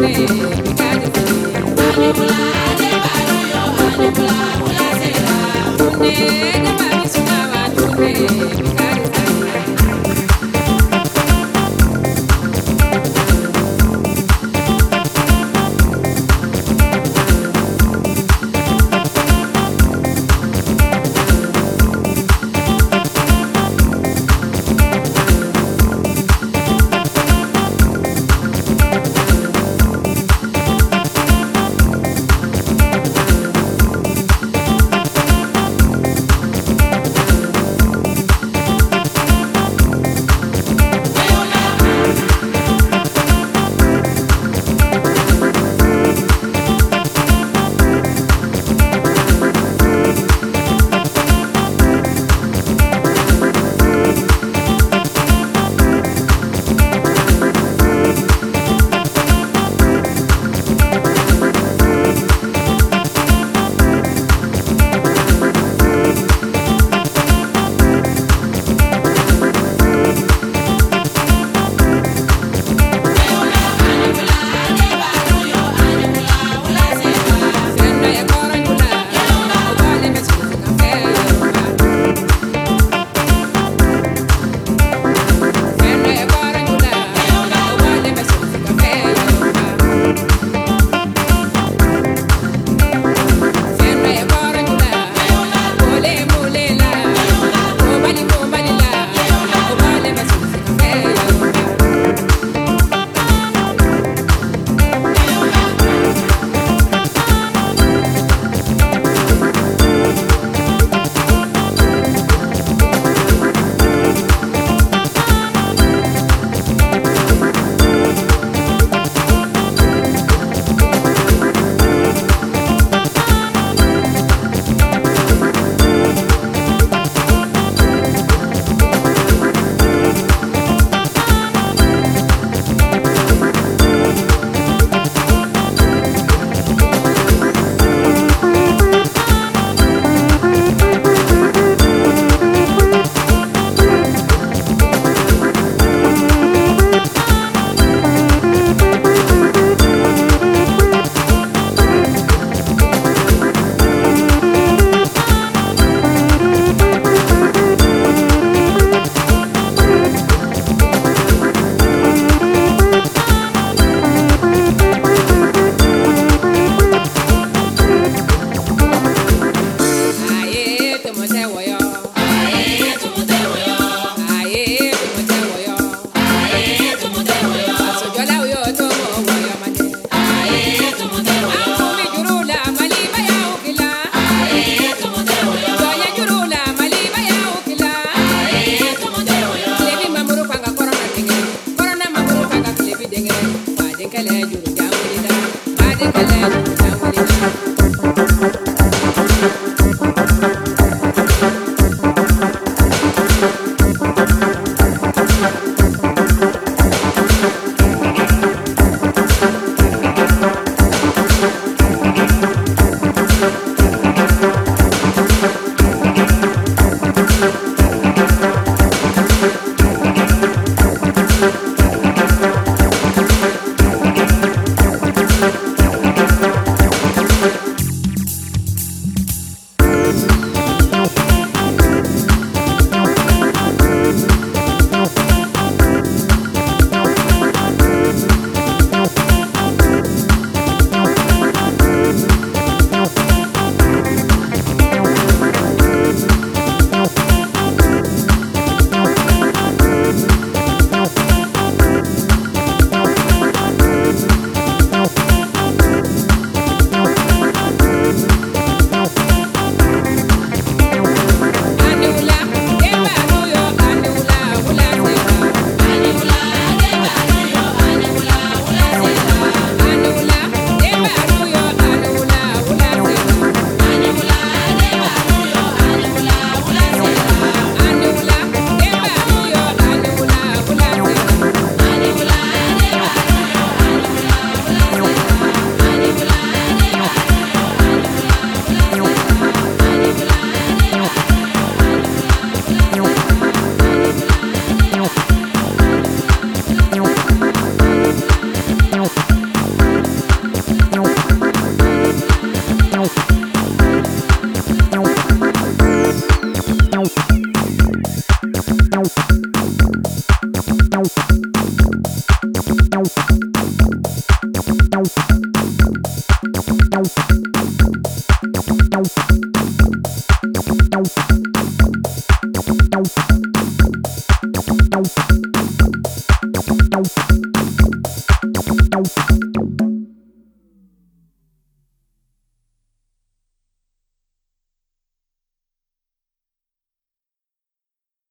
Yeah. Badi kale juru jawri da, badi kale. Tchau.